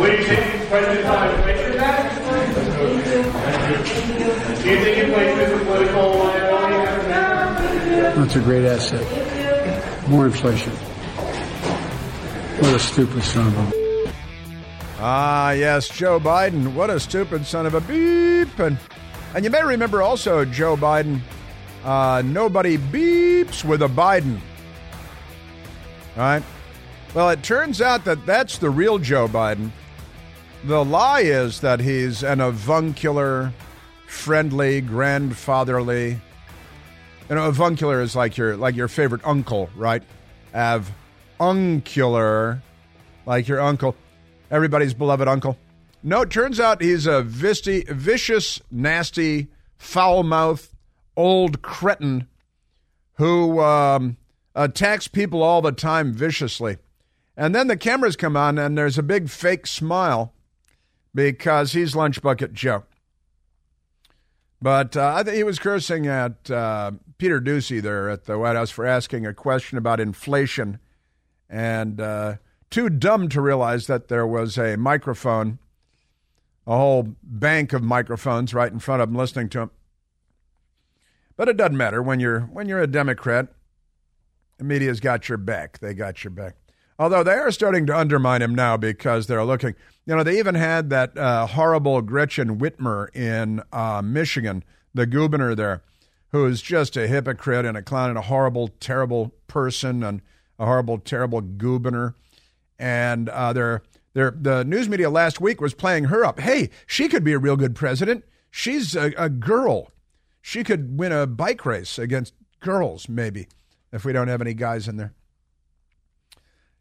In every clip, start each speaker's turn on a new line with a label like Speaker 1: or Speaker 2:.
Speaker 1: Will you take President Biden's place for that? Do you think it places the political liability?
Speaker 2: That's a great asset. More inflation. What a stupid son of a.
Speaker 3: Ah, yes, Joe Biden. What a stupid son of a beep. And, and you may remember also, Joe Biden, uh, nobody beeps with a Biden. All right? Well, it turns out that that's the real Joe Biden. The lie is that he's an avuncular, friendly, grandfatherly. You know, avuncular is like your like your favorite uncle, right? Avuncular, like your uncle, everybody's beloved uncle. No, it turns out he's a visty, vicious, nasty, foul-mouthed old cretin who um, attacks people all the time viciously. And then the cameras come on, and there's a big fake smile because he's Lunch Bucket Joe. But uh, I think he was cursing at uh, Peter Doocy there at the White House for asking a question about inflation and uh, too dumb to realize that there was a microphone, a whole bank of microphones right in front of him listening to him. But it doesn't matter when you're when you're a Democrat. The media's got your back. They got your back. Although they are starting to undermine him now because they're looking. You know, they even had that uh, horrible Gretchen Whitmer in uh, Michigan, the governor there, who is just a hypocrite and a clown and a horrible, terrible person and a horrible, terrible governor. And uh, they're, they're, the news media last week was playing her up. Hey, she could be a real good president. She's a, a girl. She could win a bike race against girls, maybe, if we don't have any guys in there.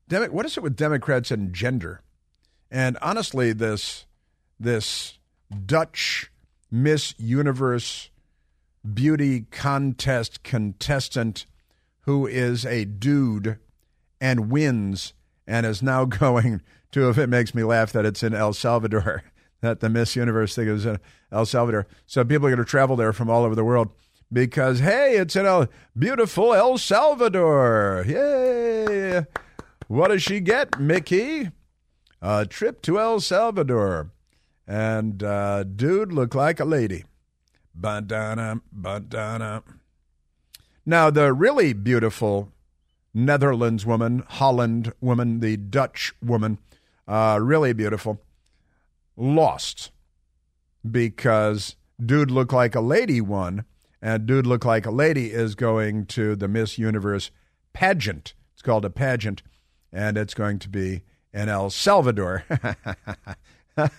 Speaker 3: Demo- what is it with Democrats and gender? And honestly, this this Dutch Miss Universe beauty contest contestant who is a dude and wins and is now going to if it makes me laugh that it's in El Salvador that the Miss Universe thing is in El Salvador. So people are going to travel there from all over the world because hey, it's in a beautiful El Salvador. Yay! What does she get, Mickey? A trip to El Salvador. And uh, dude looked like a lady. Bandana, bandana. Now, the really beautiful Netherlands woman, Holland woman, the Dutch woman, uh, really beautiful, lost because dude looked like a lady won, and dude looked like a lady is going to the Miss Universe pageant. It's called a pageant and it's going to be in El Salvador,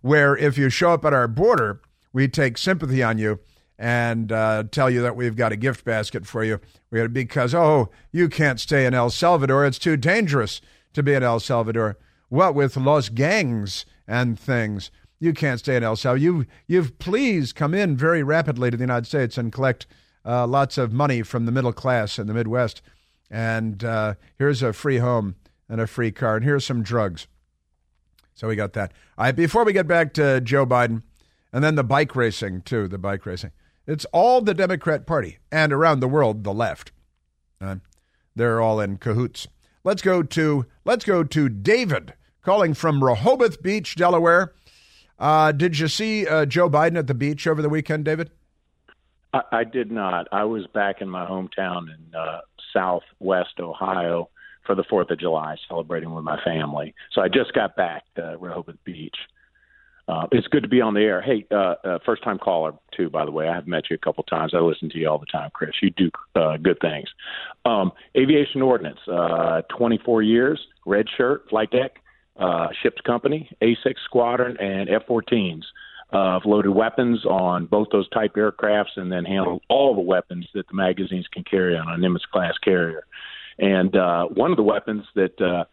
Speaker 3: where if you show up at our border, we take sympathy on you and uh, tell you that we've got a gift basket for you. We because oh, you can't stay in El Salvador; it's too dangerous to be in El Salvador. What with los gangs and things, you can't stay in El Salvador. You you've please come in very rapidly to the United States and collect uh, lots of money from the middle class in the Midwest and uh, here's a free home and a free car, and here's some drugs. So we got that. All right, before we get back to Joe Biden, and then the bike racing too, the bike racing. It's all the Democrat Party and around the world, the left. Uh, they're all in cahoots. Let's go to let's go to David calling from Rehoboth Beach, Delaware. Uh, did you see uh, Joe Biden at the beach over the weekend, David?
Speaker 4: I, I, did not. I was back in my hometown in uh, Southwest Ohio for the Fourth of July, celebrating with my family. So I just got back to Rehoboth Beach. Uh, it's good to be on the air. Hey, uh, uh, first time caller too, by the way. I have met you a couple times. I listen to you all the time, Chris. You do uh, good things. Um, aviation ordnance, uh, 24 years, red shirt, flight deck, uh, ships company, A6 squadron, and F-14s of loaded weapons on both those type aircrafts and then handle all the weapons that the magazines can carry on a Nimitz class carrier. And uh, one of the weapons that uh,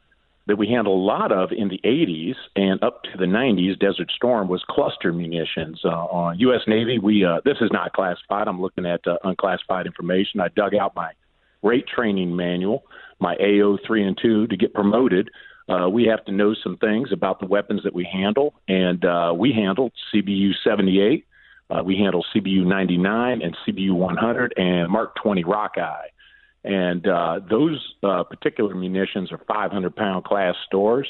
Speaker 4: that we handled a lot of in the 80s and up to the 90s, Desert Storm, was cluster munitions. Uh, on U.S. Navy, we uh, this is not classified. I'm looking at uh, unclassified information. I dug out my rate training manual, my AO three and two, to get promoted uh, we have to know some things about the weapons that we handle, and uh, we handle CBU 78, uh, we handle CBU 99 and CBU 100 and Mark 20 Rockeye. And uh, those uh, particular munitions are 500 pound class stores.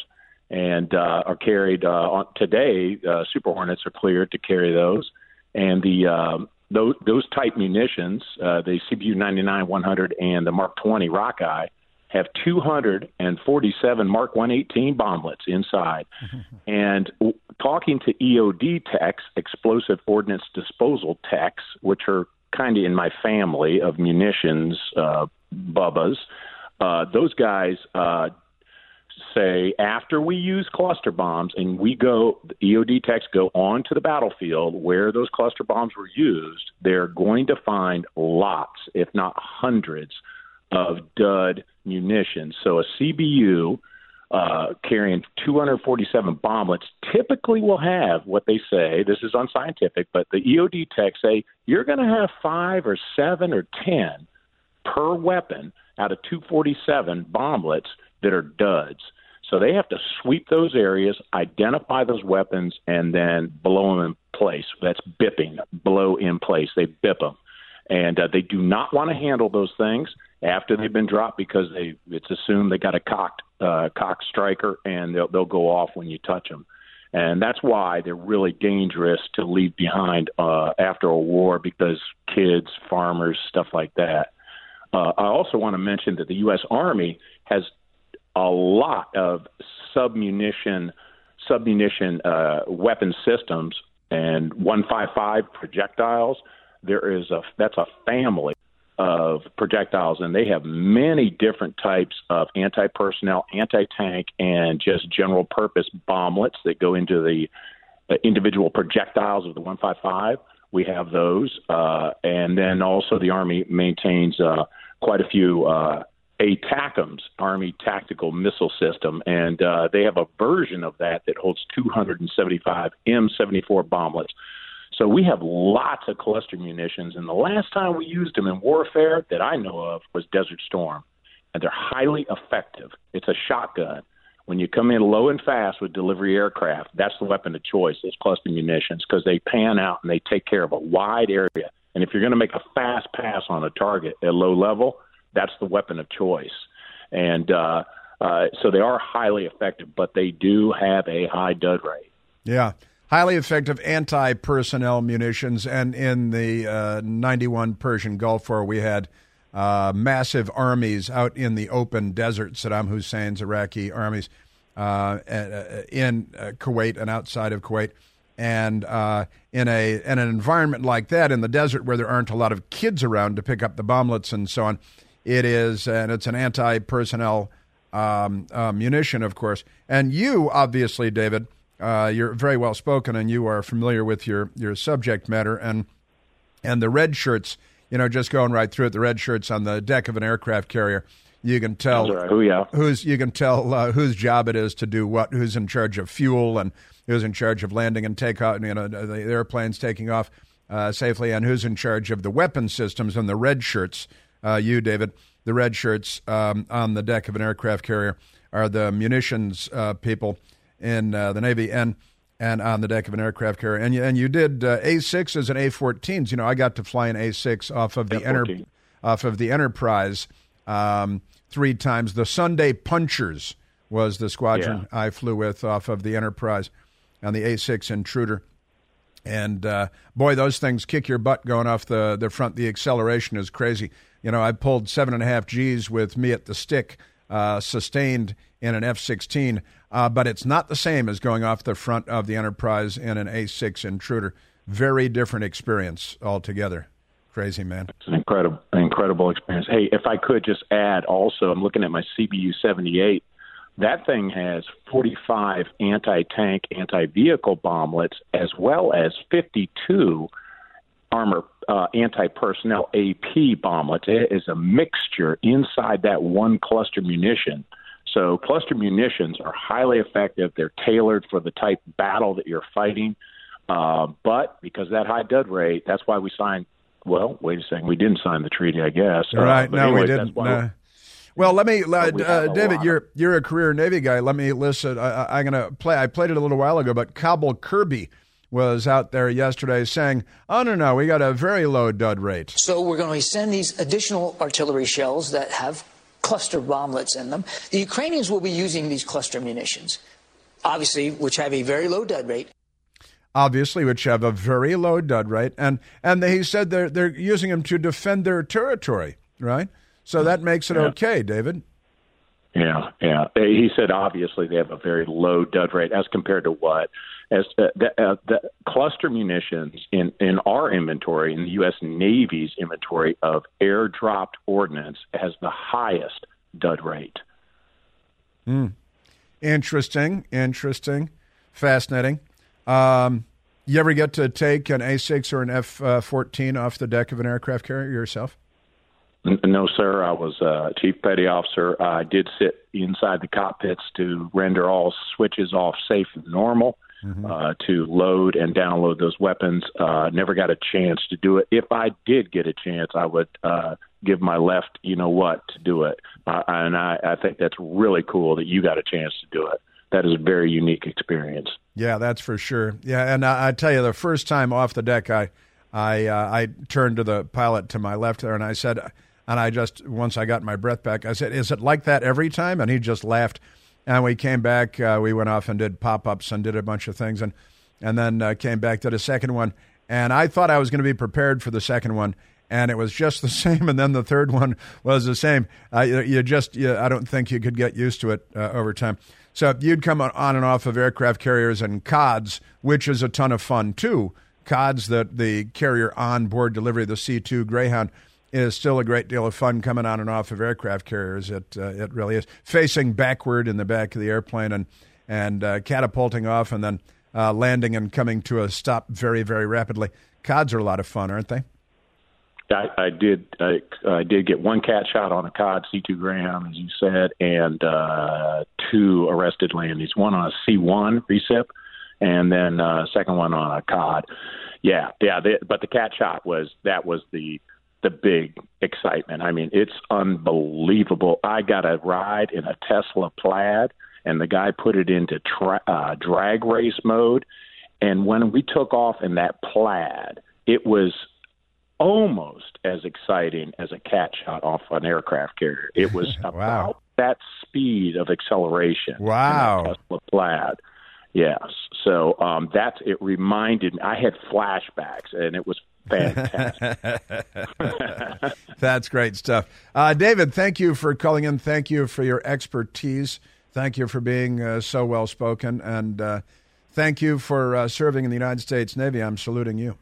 Speaker 4: and uh, are carried uh, on today. Uh, Super Hornets are cleared to carry those, and the um, those type munitions, uh, the CBU 99 100 and the Mark 20 Rockeye, have 247 Mark 118 bomblets inside. and talking to EOD techs, explosive ordnance disposal techs, which are kind of in my family of munitions uh, bubbas, uh, those guys uh, say after we use cluster bombs and we go, the EOD techs go on to the battlefield where those cluster bombs were used, they're going to find lots, if not hundreds, of dud munitions. So a CBU uh, carrying 247 bomblets typically will have what they say. This is unscientific, but the EOD techs say you're going to have five or seven or ten per weapon out of 247 bomblets that are duds. So they have to sweep those areas, identify those weapons, and then blow them in place. That's bipping, blow in place. They bip them, and uh, they do not want to handle those things after they've been dropped because they it's assumed they got a cocked uh, cock striker and they'll they'll go off when you touch them. And that's why they're really dangerous to leave behind uh, after a war because kids, farmers, stuff like that. Uh, I also want to mention that the U.S. Army has a lot of submunition submunition uh, weapon systems and 155 projectiles. There is a that's a family of projectiles, and they have many different types of anti personnel, anti tank, and just general purpose bomblets that go into the individual projectiles of the 155. We have those, uh, and then also the Army maintains uh, quite a few uh, ATACMS, Army Tactical Missile System, and uh, they have a version of that that holds 275 M74 bomblets. So we have lots of cluster munitions, and the last time we used them in warfare that I know of was Desert Storm, and they're highly effective. It's a shotgun. When you come in low and fast with delivery aircraft, that's the weapon of choice. Those cluster munitions because they pan out and they take care of a wide area. And if you're going to make a fast pass on a target at low level, that's the weapon of choice. And uh, uh, so they are highly effective, but they do have a high dud rate.
Speaker 3: Yeah highly effective anti personnel munitions. And in the uh, 91 Persian Gulf War, we had uh, massive armies out in the open desert, Saddam Hussein's Iraqi armies uh, uh in uh, Kuwait and outside of Kuwait. And uh, in a in an environment like that in the desert where there aren't a lot of kids around to pick up the bomblets and so on, it is and it's an anti personnel um, munition, of course. And you, obviously, David, uh, you're very well spoken and you are familiar with your, your subject matter and and the red shirts, you know, just going right through it, the red shirts on the deck of an aircraft carrier. You can tell
Speaker 4: right. Who, yeah.
Speaker 3: who's you can tell uh, whose job it is to do what, who's in charge of fuel and who's in charge of landing and takeoff, you know, the airplanes taking off uh, safely, and who's in charge of the weapon systems and the red shirts. Uh, you, David, the red shirts um, on the deck of an aircraft carrier are the munitions uh, people in uh, the Navy and and on the deck of an aircraft carrier. And you, and you did uh, A6s and A14s. You know, I got to fly an A6 off of the Enter, off of the Enterprise um, three times. The Sunday Punchers was the squadron yeah. I flew with off of the Enterprise on the A6 Intruder. And uh, boy, those things kick your butt going off the, the front. The acceleration is crazy. You know, I pulled seven and a half G's with me at the stick, uh, sustained in an F 16 uh, but it's not the same as going off the front of the Enterprise in an A6 Intruder. Very different experience altogether. Crazy man.
Speaker 4: It's an incredible, incredible experience. Hey, if I could just add, also, I'm looking at my CBU 78. That thing has 45 anti-tank, anti-vehicle bomblets, as well as 52 armor uh, anti-personnel AP bomblets. It is a mixture inside that one cluster munition so cluster munitions are highly effective. They're tailored for the type battle that you're fighting. Uh, but because that high dud rate, that's why we signed. Well, wait a second, we didn't sign the treaty, I guess.
Speaker 3: All right. right? Uh, no, anyways, we didn't. No. Well, let me, uh, David. You're you're a career Navy guy. Let me listen. I, am going to play. I played it a little while ago, but Cobble Kirby was out there yesterday saying, "Oh no, no, we got a very low dud rate."
Speaker 5: So we're going to send these additional artillery shells that have cluster bomblets in them. The Ukrainians will be using these cluster munitions. obviously, which have a very low dud rate.
Speaker 3: Obviously, which have a very low dud rate, and and he said they're they're using them to defend their territory, right? So that makes it
Speaker 4: Yeah.
Speaker 3: okay, David.
Speaker 4: Yeah, yeah. He said obviously they have a very low dud rate as compared to what as uh, the, uh, the cluster munitions in in our inventory in the U.S. Navy's inventory of airdropped ordnance has the highest dud rate.
Speaker 3: Interesting, interesting, fascinating. Um, you ever get to take an A6 or an F uh, 14 off the deck of an aircraft carrier yourself?
Speaker 4: No, sir. I was uh, chief petty officer. I did sit inside the cockpits to render all switches off safe and normal, uh, to load and download those weapons. Uh, never got a chance to do it. If I did get a chance, I would uh, give my left, you know what, to do it. Uh, and I, I think that's really cool that you got a chance to do it. That is a very unique experience.
Speaker 3: Yeah, that's for sure. Yeah, and I, I tell you, the first time off the deck, I, I, uh, I turned to the pilot to my left there, and I said, and I just once I got my breath back, I said, "Is it like that every time?" And he just laughed. And we came back. Uh, we went off and did pop ups and did a bunch of things, and and then uh, came back to the second one. And I thought I was going to be prepared for the second one, and it was just the same. And then the third one was the same. Uh, you, you just, you, I don't think you could get used to it uh, over time. So you'd come on- on and off of aircraft carriers and CODs, which is a ton of fun too. CODs, that the carrier on board delivery, the C two Greyhound, is still a great deal of fun coming on and off of aircraft carriers. It uh, it really is facing backward in the back of the airplane and and uh, catapulting off and then uh, landing and coming to a stop very very rapidly. CODs are a lot of fun, aren't they?
Speaker 4: I, I did. I, I did get one cat shot on a cod C2 Greyhound, as you said, and uh, two arrested landings. One on a C1 recip, and then uh, second one on a cod. Yeah, yeah. The, but the cat shot was that was the the big excitement. I mean, it's unbelievable. I got a ride in a Tesla Plaid, and the guy put it into tra- uh, drag race mode. And when we took off in that Plaid, it was almost as exciting as a cat shot off an aircraft carrier. It was about that speed of acceleration. in
Speaker 3: Wow.
Speaker 4: Tesla Plaid. Yes. So um, that's it. Reminded me. I had flashbacks, and it was fantastic.
Speaker 3: That's great stuff. Uh, David, thank you for calling in. Thank you for your expertise. Thank you for being uh, so well spoken. And uh, thank you for uh, serving in the United States Navy. I'm saluting you.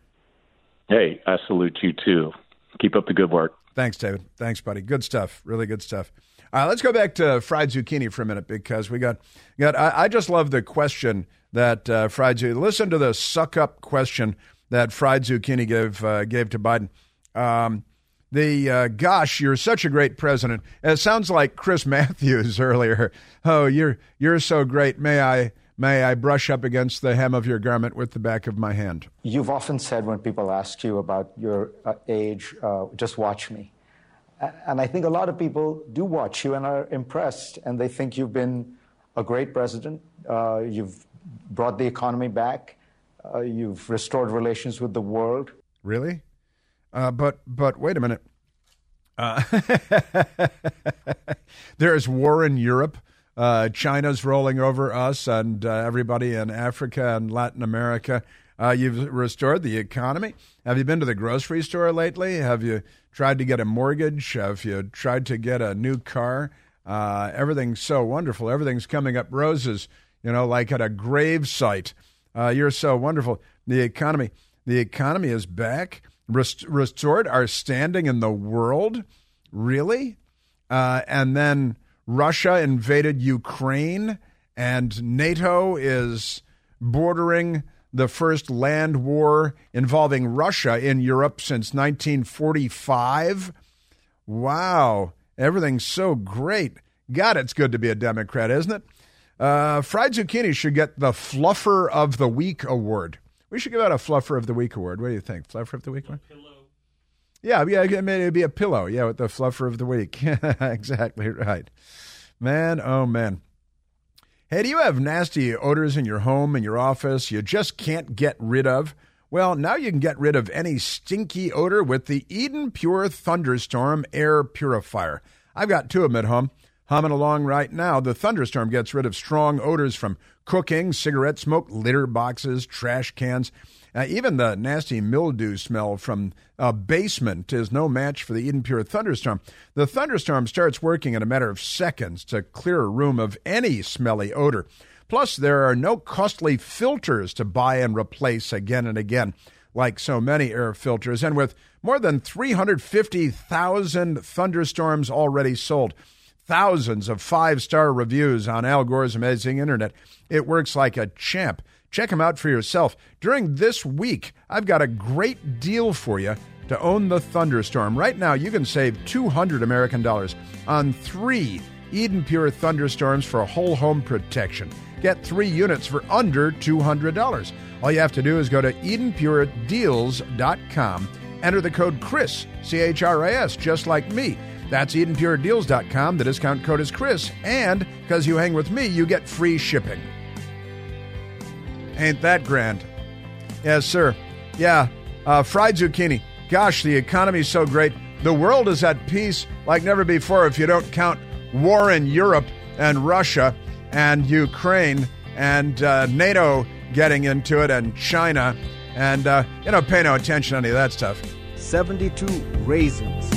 Speaker 4: hey, I salute you too. Keep up the good work.
Speaker 3: Thanks, David. Thanks, buddy. Good stuff. Really good stuff. Uh, let's go back to fried zucchini for a minute because we got got. I, I just love the question that uh, fried zucchini. Listen to the suck up question that fried zucchini gave uh, gave to Biden. Um, the uh, gosh, you're such a great president. It sounds like Chris Matthews earlier. Oh, you're you're so great. May I may I brush up against the hem of your garment with the back of my hand?
Speaker 6: You've often said when people ask you about your uh, age, uh, just watch me. And I think a lot of people do watch you and are impressed, and they think you've been a great president. Uh, you've brought the economy back. Uh, you've restored relations with the world.
Speaker 3: Really? Uh, but but wait a minute. Uh, there is war in Europe. Uh, China's rolling over us and uh, everybody in Africa and Latin America. Uh, you've restored the economy. Have you been to the grocery store lately? Have you tried to get a mortgage? Have you tried to get a new car? Everything's so wonderful. Everything's coming up roses, you know, like at a grave site. Uh, you're so wonderful. The economy, the economy is back. Rest- restored our standing in the world. Really? Uh, and then Russia invaded Ukraine, and NATO is bordering the first land war involving Russia in Europe since 1945. Wow, everything's so great. God, it's good to be a Democrat, isn't it? Uh, fried zucchini should get the Fluffer of the Week award. We should give out a Fluffer of the Week award. What do you think? Fluffer of the Week award? Yeah, yeah, I mean, it'd be a pillow. Yeah, with the Fluffer of the Week. exactly right. Man, oh man. Hey, do you have nasty odors in your home, in your office, you just can't get rid of? Well, now you can get rid of any stinky odor with the Eden Pure Thunderstorm Air Purifier. I've got two of them at home. Humming along right now. The thunderstorm gets rid of strong odors from cooking, cigarette smoke, litter boxes, trash cans. Uh, even the nasty mildew smell from a basement is no match for the Eden Pure thunderstorm. The thunderstorm starts working in a matter of seconds to clear a room of any smelly odor. Plus, there are no costly filters to buy and replace again and again, like so many air filters. And with more than 350,000 thunderstorms already sold, thousands of five star reviews on Al Gore's amazing internet, it works like a champ. Check them out for yourself. During this week, I've got a great deal for you to own the thunderstorm. Right now, you can save 200 American dollars on three Eden Pure thunderstorms for whole home protection. Get three units for under $200. All you have to do is go to EdenPureDeals.com, enter the code CHRIS, C H R I S, just like me. That's EdenPureDeals.com. The discount code is CHRIS, and because you hang with me, you get free shipping. Ain't that grand? Yes, sir. Yeah, uh, fried zucchini. Gosh, the economy's so great. The world is at peace like never before if you don't count war in Europe and Russia and Ukraine and uh, NATO getting into it and China. And, uh, you know, pay no attention to any of that stuff.
Speaker 7: 72 raisins.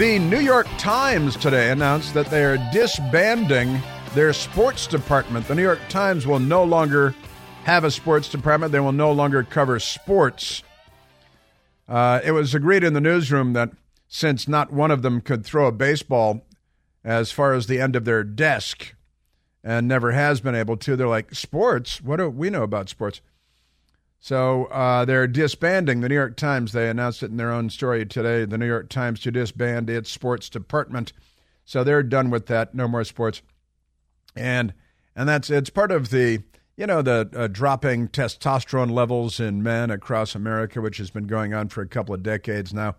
Speaker 3: The New York Times today announced that they are disbanding their sports department. The New York Times will no longer have a sports department, they will no longer cover sports. Uh, it was agreed in the newsroom that since not one of them could throw a baseball as far as the end of their desk and never has been able to, they're like, Sports? What do we know about sports? So uh, they're disbanding the New York Times. They announced it in their own story today. The New York Times to disband its sports department. So they're done with that. No more sports. And and that's it's part of the you know the uh, dropping testosterone levels in men across America, which has been going on for a couple of decades now,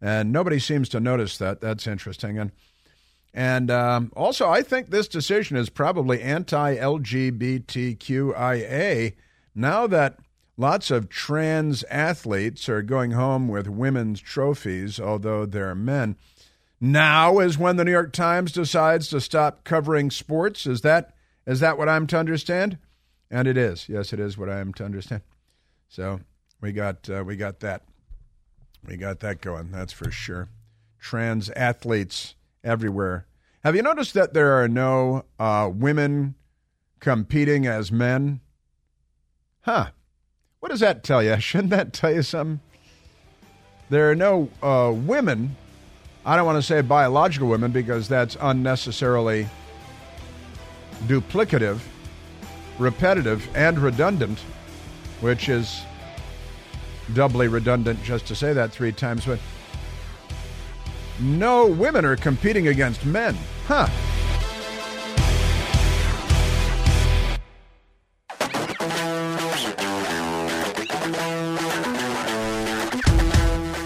Speaker 3: and nobody seems to notice that. That's interesting. And and um, also, I think this decision is probably anti-LGBTQIA. Now that Lots of trans athletes are going home with women's trophies, although they're men. Now is when the New York Times decides to stop covering sports. Is that is that what I'm to understand? And it is. Yes, it is what I am to understand. So we got uh, we got that. We got that going. That's for sure. Trans athletes everywhere. Have you noticed that there are no uh, women competing as men? Huh. What does that tell you? Shouldn't that tell you something? There are no uh, women. I don't want to say biological women because that's unnecessarily duplicative, repetitive, and redundant, which is doubly redundant just to say that three times. But no women are competing against men. Huh.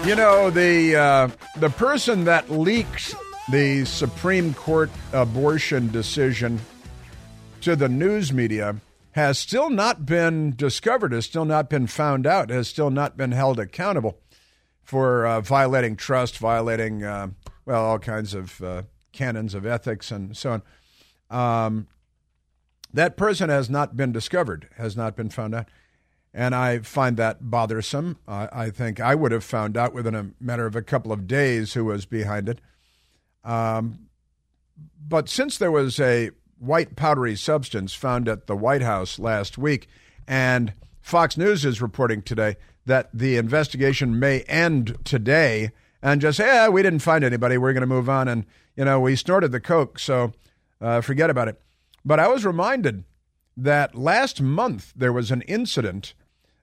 Speaker 3: You know the uh, the person that leaked the Supreme Court abortion decision to the news media has still not been discovered, has still not been found out, has still not been held accountable for uh, violating trust, violating uh, well all kinds of uh, canons of ethics and so on. Um, that person has not been discovered, has not been found out. And I find that bothersome. I think I would have found out within a matter of a couple of days who was behind it. Um, but since there was a white powdery substance found at the White House last week, and Fox News is reporting today that the investigation may end today and just yeah, we didn't find anybody. We're going to move on. And, you know, we snorted the Coke, so uh, forget about it. But I was reminded that last month there was an incident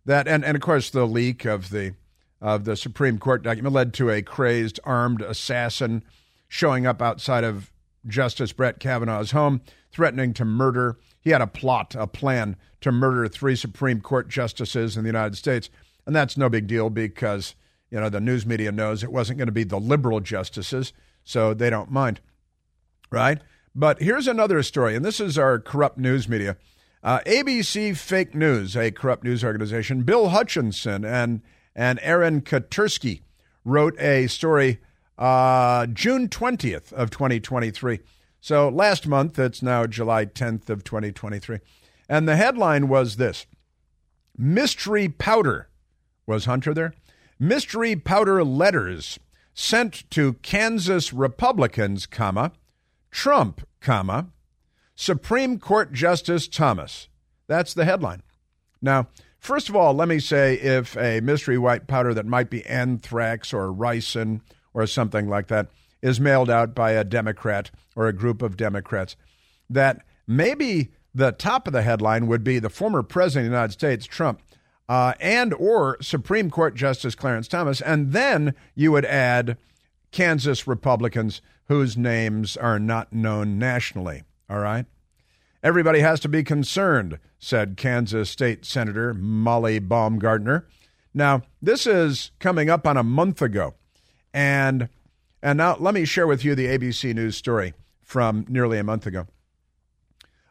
Speaker 3: that, and, and of course, the leak of the of the Supreme Court document led to a crazed armed assassin showing up outside of Justice Brett Kavanaugh's home, threatening to murder. He had a plot, a plan to murder three Supreme Court justices in the United States. And that's no big deal because, you know, the news media knows it wasn't going to be the liberal justices, so they don't mind. Right? But here's another story, and this is our corrupt news media. Uh, ABC Fake News, a corrupt news organization, Bill Hutchinson and, and Aaron Katersky wrote a story uh, June 20th of 2023. So last month, it's now July 10th of 2023. And the headline was this Mystery Powder. Was Hunter there? Mystery powder letters sent to Kansas Republicans, comma, Trump, comma, Supreme Court Justice Thomas. That's the headline. Now, first of all, let me say if a mystery white powder that might be anthrax or ricin or something like that is mailed out by a Democrat or a group of Democrats, that maybe the top of the headline would be the former president of the United States, Trump, uh, and or Supreme Court Justice Clarence Thomas, and then you would add Kansas Republicans whose names are not known nationally. All right? Everybody has to be concerned, said Kansas State Senator Molly Baumgartner. Now, this is coming up on a month ago. And and now let me share with you the ABC News story from nearly a month ago.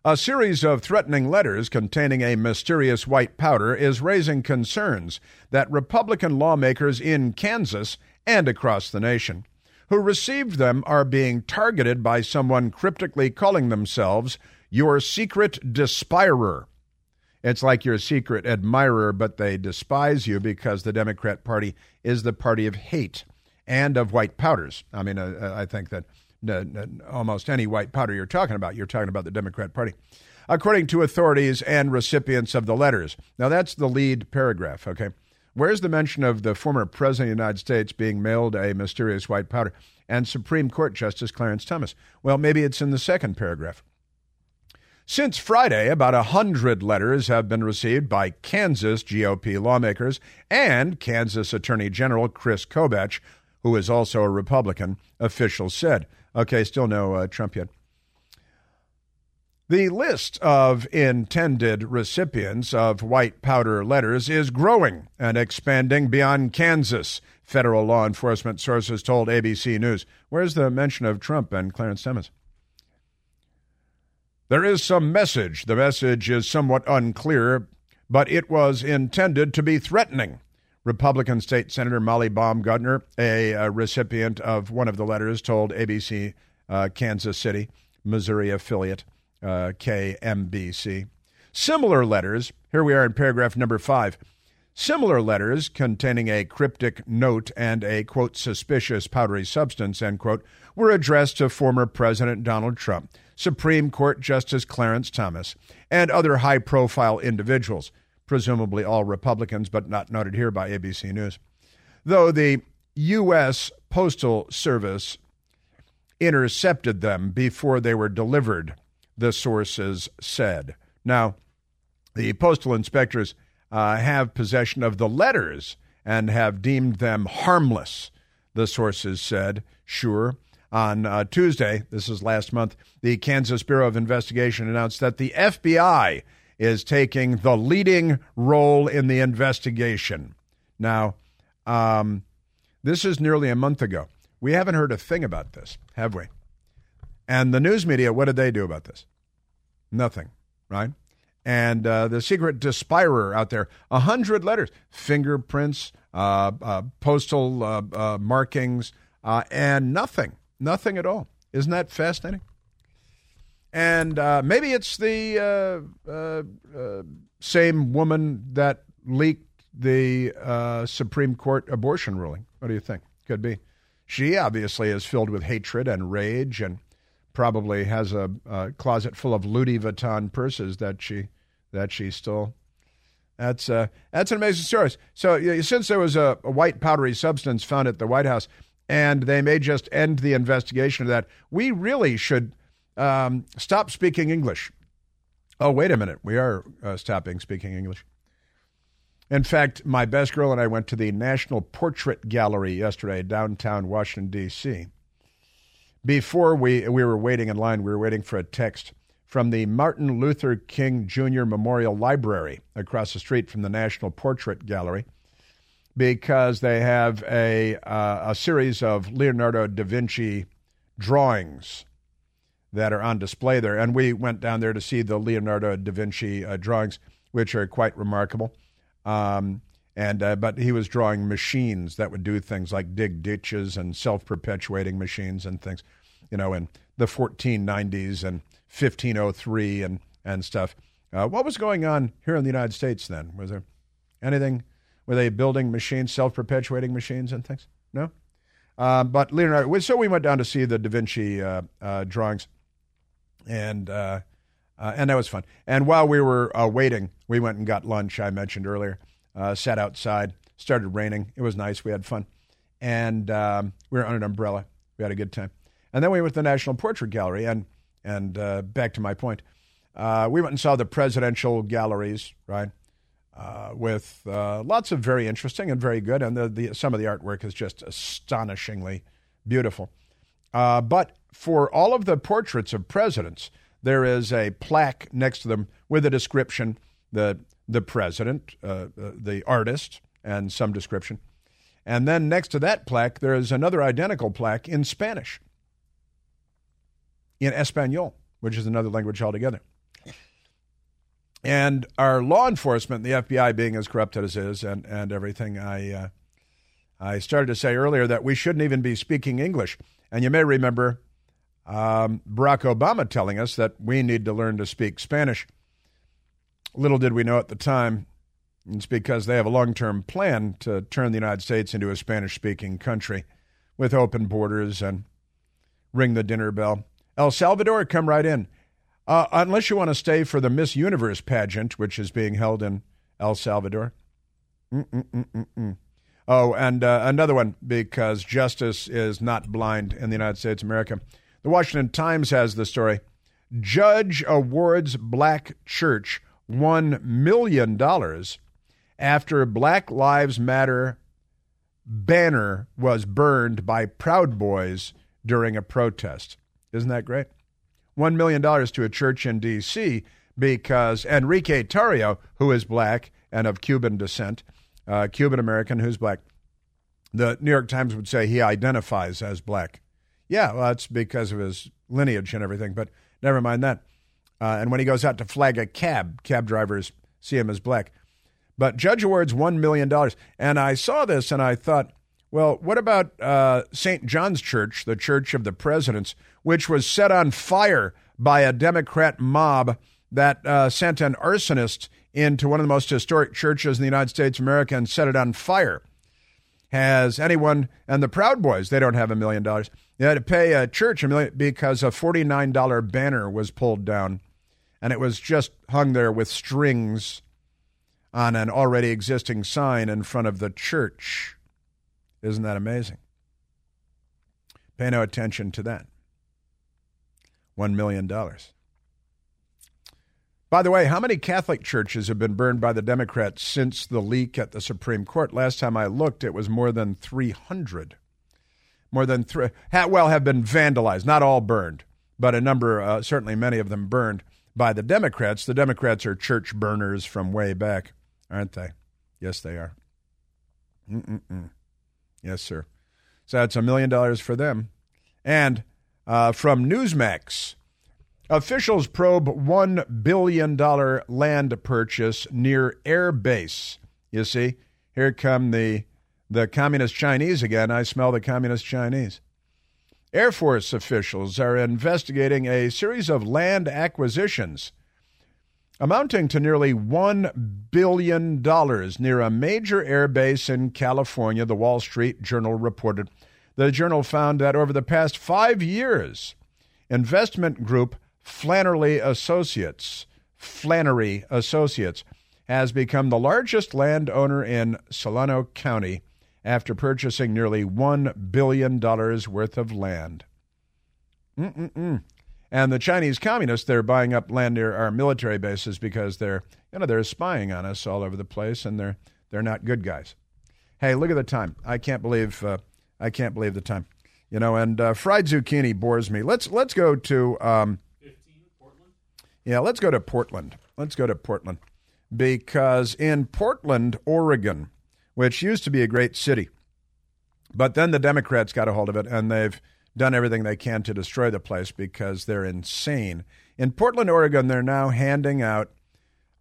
Speaker 3: A series of threatening letters containing a mysterious white powder is raising concerns that Republican lawmakers in Kansas and across the nation who received them are being targeted by someone cryptically calling themselves your secret despirer. It's like your secret admirer, but they despise you because the Democrat Party is the party of hate and of white powders. I mean, uh, uh I think that uh, almost any white powder you're talking about, you're talking about the Democrat Party. According to authorities and recipients of the letters. Now, that's the lead paragraph, okay? Where's the mention of the former President of the United States being mailed a mysterious white powder and Supreme Court Justice Clarence Thomas? Well, maybe it's in the second paragraph. Since Friday, about a hundred letters have been received by Kansas GOP lawmakers and Kansas Attorney General Chris Kobach, who is also a Republican, officials said. Okay, still no uh, Trump yet. The list of intended recipients of white powder letters is growing and expanding beyond Kansas, federal law enforcement sources told ABC News. Where's the mention of Trump and Clarence Thomas? There is some message. The message is somewhat unclear, but it was intended to be threatening. Republican State Senator Molly Baumgartner, a, a recipient of one of the letters, told ABC uh, Kansas City, Missouri affiliate KMBC. Similar letters, here we are in paragraph number five. Similar letters containing a cryptic note and a, quote, suspicious powdery substance, end quote, were addressed to former President Donald Trump, Supreme Court Justice Clarence Thomas, and other high profile individuals, presumably all Republicans, but not noted here by ABC News. Though the U.S. Postal Service intercepted them before they were delivered the sources said. Now, the postal inspectors uh, have possession of the letters and have deemed them harmless, the sources said. Sure. On uh, Tuesday, this is last month, the Kansas Bureau of Investigation announced that the FBI is taking the leading role in the investigation. Now, um, this is nearly a month ago. We haven't heard a thing about this, have we? And the news media, what did they do about this? Nothing, right? And uh, the secret despirer out there, a hundred letters, fingerprints, uh, uh, postal uh, uh, markings, uh, and nothing, nothing at all. Isn't that fascinating? And maybe it's the same woman that leaked the Supreme Court abortion ruling. What do you think? Could be. She obviously is filled with hatred and rage and probably has a, a closet full of Louis Vuitton purses that she that she stole. That's uh, that's an amazing story. So since there was a, a, white powdery substance found at the White House, and they may just end the investigation of that, we really should um, stop speaking English. Oh, wait a minute, we are uh, stopping speaking English. In fact, my best girl and I went to the National Portrait Gallery yesterday, downtown Washington D.C. Before we we were waiting in line, we were waiting for a text from the Martin Luther King Jr. Memorial Library across the street from the National Portrait Gallery because they have a, uh, a series of Leonardo da Vinci drawings that are on display there. And we went down there to see the Leonardo da Vinci uh, drawings, which are quite remarkable. Um, and uh, but he was drawing machines that would do things like dig ditches and self-perpetuating machines and things, you know, in the 1490s and 1503 and, and stuff. Uh, what was going on here in the United States then? Was there anything? Were they building machines, self perpetuating machines and things? No? Uh, but Leonardo, so we went down to see the Da Vinci uh, uh drawings, and uh, and that was fun. And while we were waiting, we went and got lunch. I mentioned earlier, sat outside. Started raining. It was nice. We had fun, and um, we were under an umbrella. We had a good time. And then we went to the National Portrait Gallery, and and uh, back to my point, uh, we went and saw the presidential galleries, right? Uh, with uh, lots of very interesting and very good, and the, the, some of the artwork is just astonishingly beautiful. Uh, but for all of the portraits of presidents, there is a plaque next to them with a description the the president, uh, the artist, and some description. And then next to that plaque, there is another identical plaque in Spanish in Espanol, which is another language altogether. And our law enforcement, the FBI being as corrupted as it is, and, and everything, I, uh, I started to say earlier that we shouldn't even be speaking English. And you may remember um, Barack Obama telling us that we need to learn to speak Spanish. Little did we know at the time, it's because they have a long term plan to turn the United States into a Spanish speaking country with open borders and ring the dinner bell. El Salvador, come right in. Uh, unless you want to stay for the Miss Universe pageant, which is being held in El Salvador. Mm-mm-mm-mm. Oh, and uh, another one because justice is not blind in the United States of America. The Washington Times has the story. Judge awards black church $1 million after Black Lives Matter banner was burned by Proud Boys during a protest. Isn't that great? $1 million to a church in D.C. because Enrique Tarrio, who is black and of Cuban descent, uh, Cuban American who's black, the New York Times would say he identifies as black. Yeah, well, that's because of his lineage and everything, but never mind that. Uh, and when he goes out to flag a cab, cab drivers see him as black. But Judge awards $1 million. And I saw this and I thought, well, what about uh, St. John's Church, the Church of the Presidents, which was set on fire by a Democrat mob that uh, sent an arsonist into one of the most historic churches in the United States of America and set it on fire? Has anyone, and the Proud Boys, they don't have a million dollars. They had to pay a church a million because a $49 banner was pulled down and it was just hung there with strings on an already existing sign in front of the church. Isn't that amazing? Pay no attention to that. $1 million. By the way, how many Catholic churches have been burned by the Democrats since the leak at the Supreme Court? Last time I looked, it was more than 300. More than three, well, have been vandalized, not all burned, but a number, uh, certainly many of them burned by the Democrats. The Democrats are church burners from way back, aren't they? Yes, they are. Mm-mm-mm. Yes, sir. So that's a million dollars for them. And uh, from Newsmax, officials probe $1 billion land purchase near Air Base. You see, here come the, the communist Chinese again. I smell the communist Chinese. Air Force officials are investigating a series of land acquisitions amounting to nearly $1 billion near a major airbase in California, the Wall Street Journal reported. The journal found that over the past five years, investment group Flannery Associates, Flannery Associates, has become the largest landowner in Solano County after purchasing nearly $1 billion worth of land. Mm-mm-mm. And the Chinese communists, they're buying up land near our military bases because they're, you know, they're spying on us all over the place, and they're they're not good guys. Hey, look at the time. I can't believe uh, I can't believe the time. You know, and uh, fried zucchini bores me. Let's let's go to um, yeah, let's go to Portland. Let's go to Portland because in Portland, Oregon, which used to be a great city, but then the Democrats got a hold of it and they've done everything they can to destroy the place because they're insane. In Portland, Oregon, they're now handing out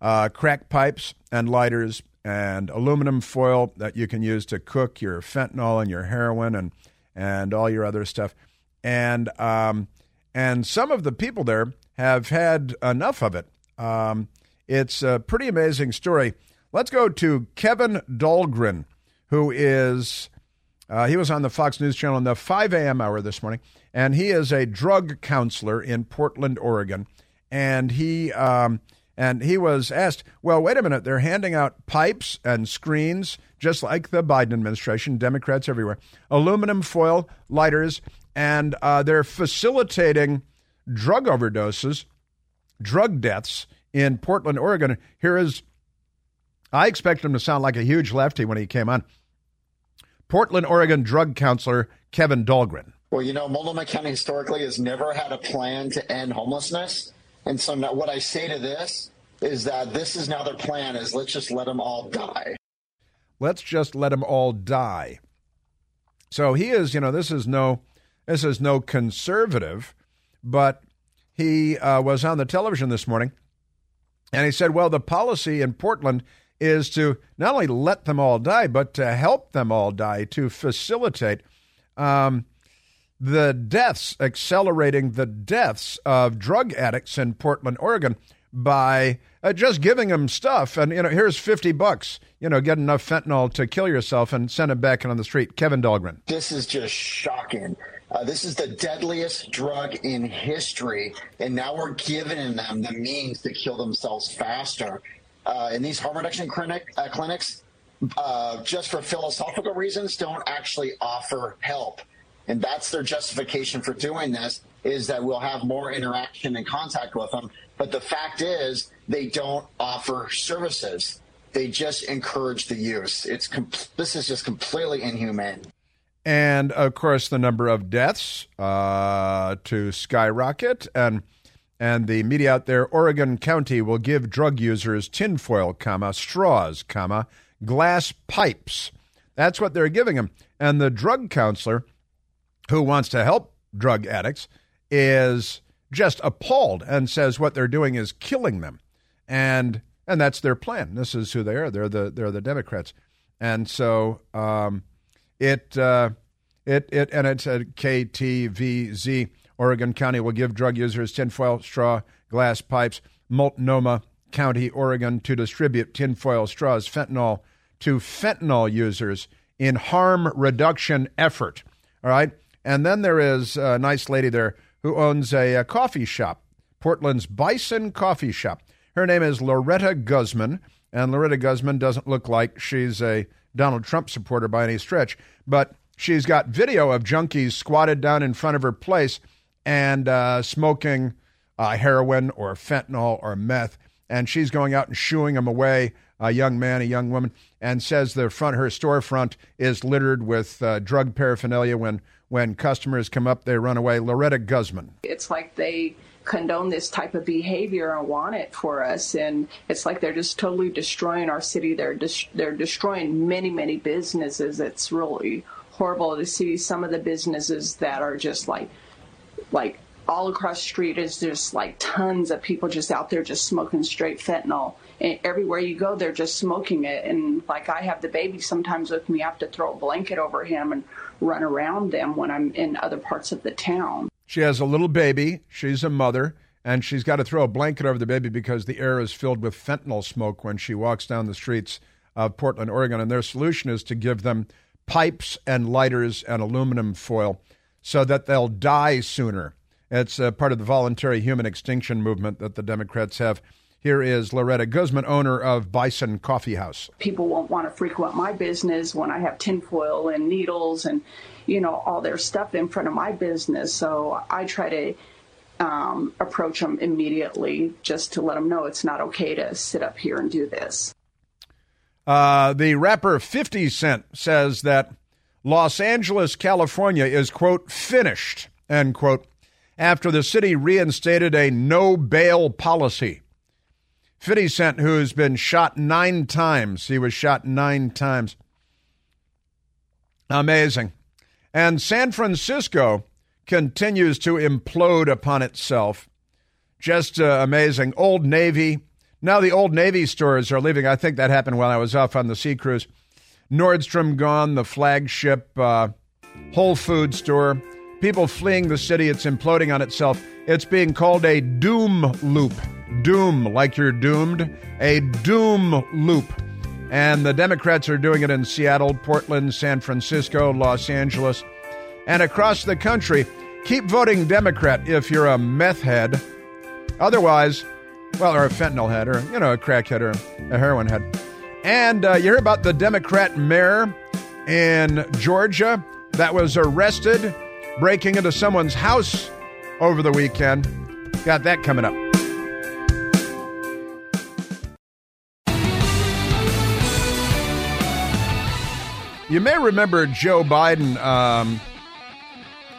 Speaker 3: uh, crack pipes and lighters and aluminum foil that you can use to cook your fentanyl and your heroin and and all your other stuff. And um, and some of the people there have had enough of it. Um, it's a pretty amazing story. Let's go to Kevin Dahlgren, who is uh, he was on the Fox News Channel in the 5 a.m. hour this morning, and he is a drug counselor in Portland, Oregon. And he um, and he was asked, "Well, wait a minute. They're handing out pipes and screens, just like the Biden administration. Democrats everywhere, aluminum foil lighters, and uh, they're facilitating drug overdoses, drug deaths in Portland, Oregon." Here is, I expect him to sound like a huge lefty when he came on. Portland, Oregon drug counselor Kevin Dahlgren.
Speaker 8: Well, you know, Multnomah County historically has never had a plan to end homelessness. And so now what I say to this is that this is now their plan is let's just let them all die.
Speaker 3: Let's just let them all die. So he is, you know, this is no this is no conservative, but he uh, was on the television this morning and he said, well, the policy in Portland is to not only let them all die, but to help them all die, to facilitate um, the deaths, accelerating the deaths of drug addicts in Portland, Oregon, by uh, just giving them stuff. And, you know, here's 50 bucks, you know, get enough fentanyl to kill yourself and send them back on the street. Kevin Dahlgren.
Speaker 8: This is just shocking. Uh, this is the deadliest drug in history, and now we're giving them the means to kill themselves faster uh, in these harm reduction clinic, uh, clinics, uh, just for philosophical reasons, don't actually offer help. And that's their justification for doing this is that we'll have more interaction and contact with them. But the fact is, they don't offer services. They just encourage the use. It's this is just completely inhumane.
Speaker 3: And of course, the number of deaths uh, to skyrocket and and the media out there, Oregon County will give drug users tinfoil, comma, straws, comma, glass pipes. That's what they're giving them. And the drug counselor who wants to help drug addicts is just appalled and says what they're doing is killing them. And and that's their plan. This is who they are. They're the they're the Democrats. And so um, it uh, it it and it's at KTVZ Oregon County will give drug users tinfoil straw glass pipes. Multnomah County, Oregon, to distribute tinfoil straws, fentanyl to fentanyl users in harm reduction effort. All right. And then there is a nice lady there who owns a, a coffee shop, Portland's Bison Coffee Shop. Her name is Loretta Guzman. And Loretta Guzman doesn't look like she's a Donald Trump supporter by any stretch, but she's got video of junkies squatted down in front of her place and uh, smoking uh, heroin or fentanyl or meth. And she's going out and shooing them away, a young man, a young woman, and says the front her storefront is littered with uh, drug paraphernalia. When when customers come up, they run away. Loretta Guzman.
Speaker 9: It's like they condone this type of behavior and want it for us and it's like they're just totally destroying our city they're they're destroying many many businesses it's really horrible to see some of the businesses that are just like like all across the street is just like tons of people just out there just smoking straight fentanyl. And everywhere you go, they're just smoking it. And like I have the baby sometimes with me, I have to throw a blanket over him and run around them when I'm in other parts of the town.
Speaker 3: She has a little baby. She's a mother. and she's got to throw a blanket over the baby because the air is filled with fentanyl smoke when she walks down the streets of Portland, Oregon. And their solution is to give them pipes and lighters and aluminum foil so that they'll die sooner. It's part of the voluntary human extinction movement that the Democrats have. Here is Loretta Guzman, owner of Bison Coffee House.
Speaker 9: People won't want to frequent my business when I have tinfoil and needles and, you know, all their stuff in front of my business. So I try to um, approach them immediately just to let them know it's not okay to sit up here and do this.
Speaker 3: Uh, the rapper 50 Cent says that Los Angeles, California is, quote, finished, end quote, after the city reinstated a no bail policy. 50 Cent, who's been shot nine times, he was shot nine times. Amazing. And San Francisco continues to implode upon itself. Just uh, amazing. Old Navy. Now the Old Navy stores are leaving. I think that happened while I was off on the sea cruise. Nordstrom gone, the flagship uh, Whole Food store. People fleeing the city. It's imploding on itself. It's being called a doom loop. Doom, like you're doomed. A doom loop. And the Democrats are doing it in Seattle, Portland, San Francisco, Los Angeles, and across the country. Keep voting Democrat if you're a meth head. Otherwise, well, or a fentanyl head, or, you know, a crack head, or a heroin head. And uh, you hear about the Democrat mayor in Georgia that was arrested breaking into someone's house over the weekend. Got that coming up. You may remember Joe Biden um,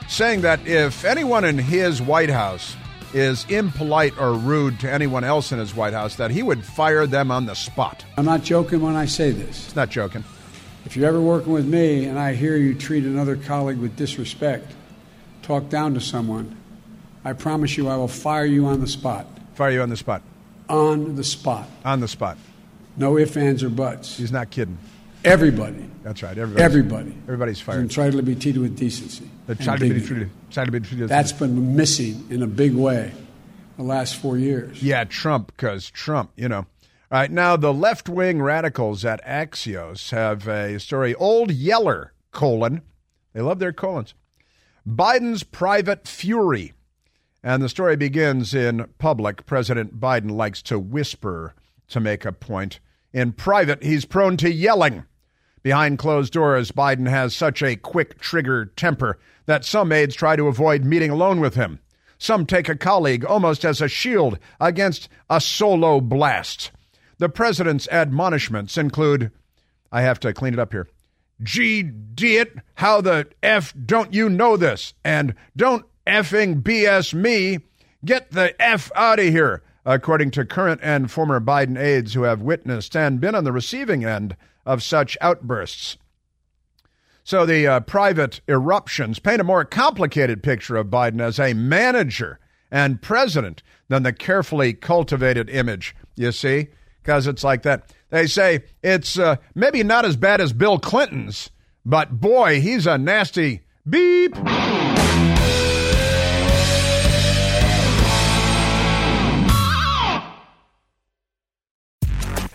Speaker 3: saying that if anyone in his White House is impolite or rude to anyone else in his White House, that he would fire them on the spot.
Speaker 2: I'm not joking when I say this.
Speaker 3: It's not joking.
Speaker 2: If you're ever working with me and I hear you treat another colleague with disrespect, talk down to someone, I promise you I will fire you on the spot.
Speaker 3: Fire you on the spot.
Speaker 2: On the spot.
Speaker 3: On the spot.
Speaker 2: No ifs, ands, or buts.
Speaker 3: He's not kidding.
Speaker 2: Everybody.
Speaker 3: That's right. Everybody's,
Speaker 2: Everybody.
Speaker 3: Everybody's fired.
Speaker 2: And try to be treated with decency.
Speaker 3: The try to be treated. Try to be treated.
Speaker 2: That's been missing in a big way the last four years.
Speaker 3: Yeah, Trump, because Trump, you know. All right, now the left wing radicals at Axios have a story. Old Yeller, colon. They love their colons. Biden's private fury. And the story begins in public. President Biden likes to whisper to make a point. In private, he's prone to yelling. Behind closed doors, Biden has such a quick trigger temper that some aides try to avoid meeting alone with him. Some take a colleague almost as a shield against a solo blast. The president's admonishments include I have to clean it up here. Gee, it, how the F don't you know this? And don't effing BS me. Get the F out of here, according to current and former Biden aides who have witnessed and been on the receiving end of such outbursts. So the uh, private eruptions paint a more complicated picture of Biden as a manager and president than the carefully cultivated image, you see? Because it's like that. They say it's uh, maybe not as bad as Bill Clinton's, but boy, he's a nasty beep.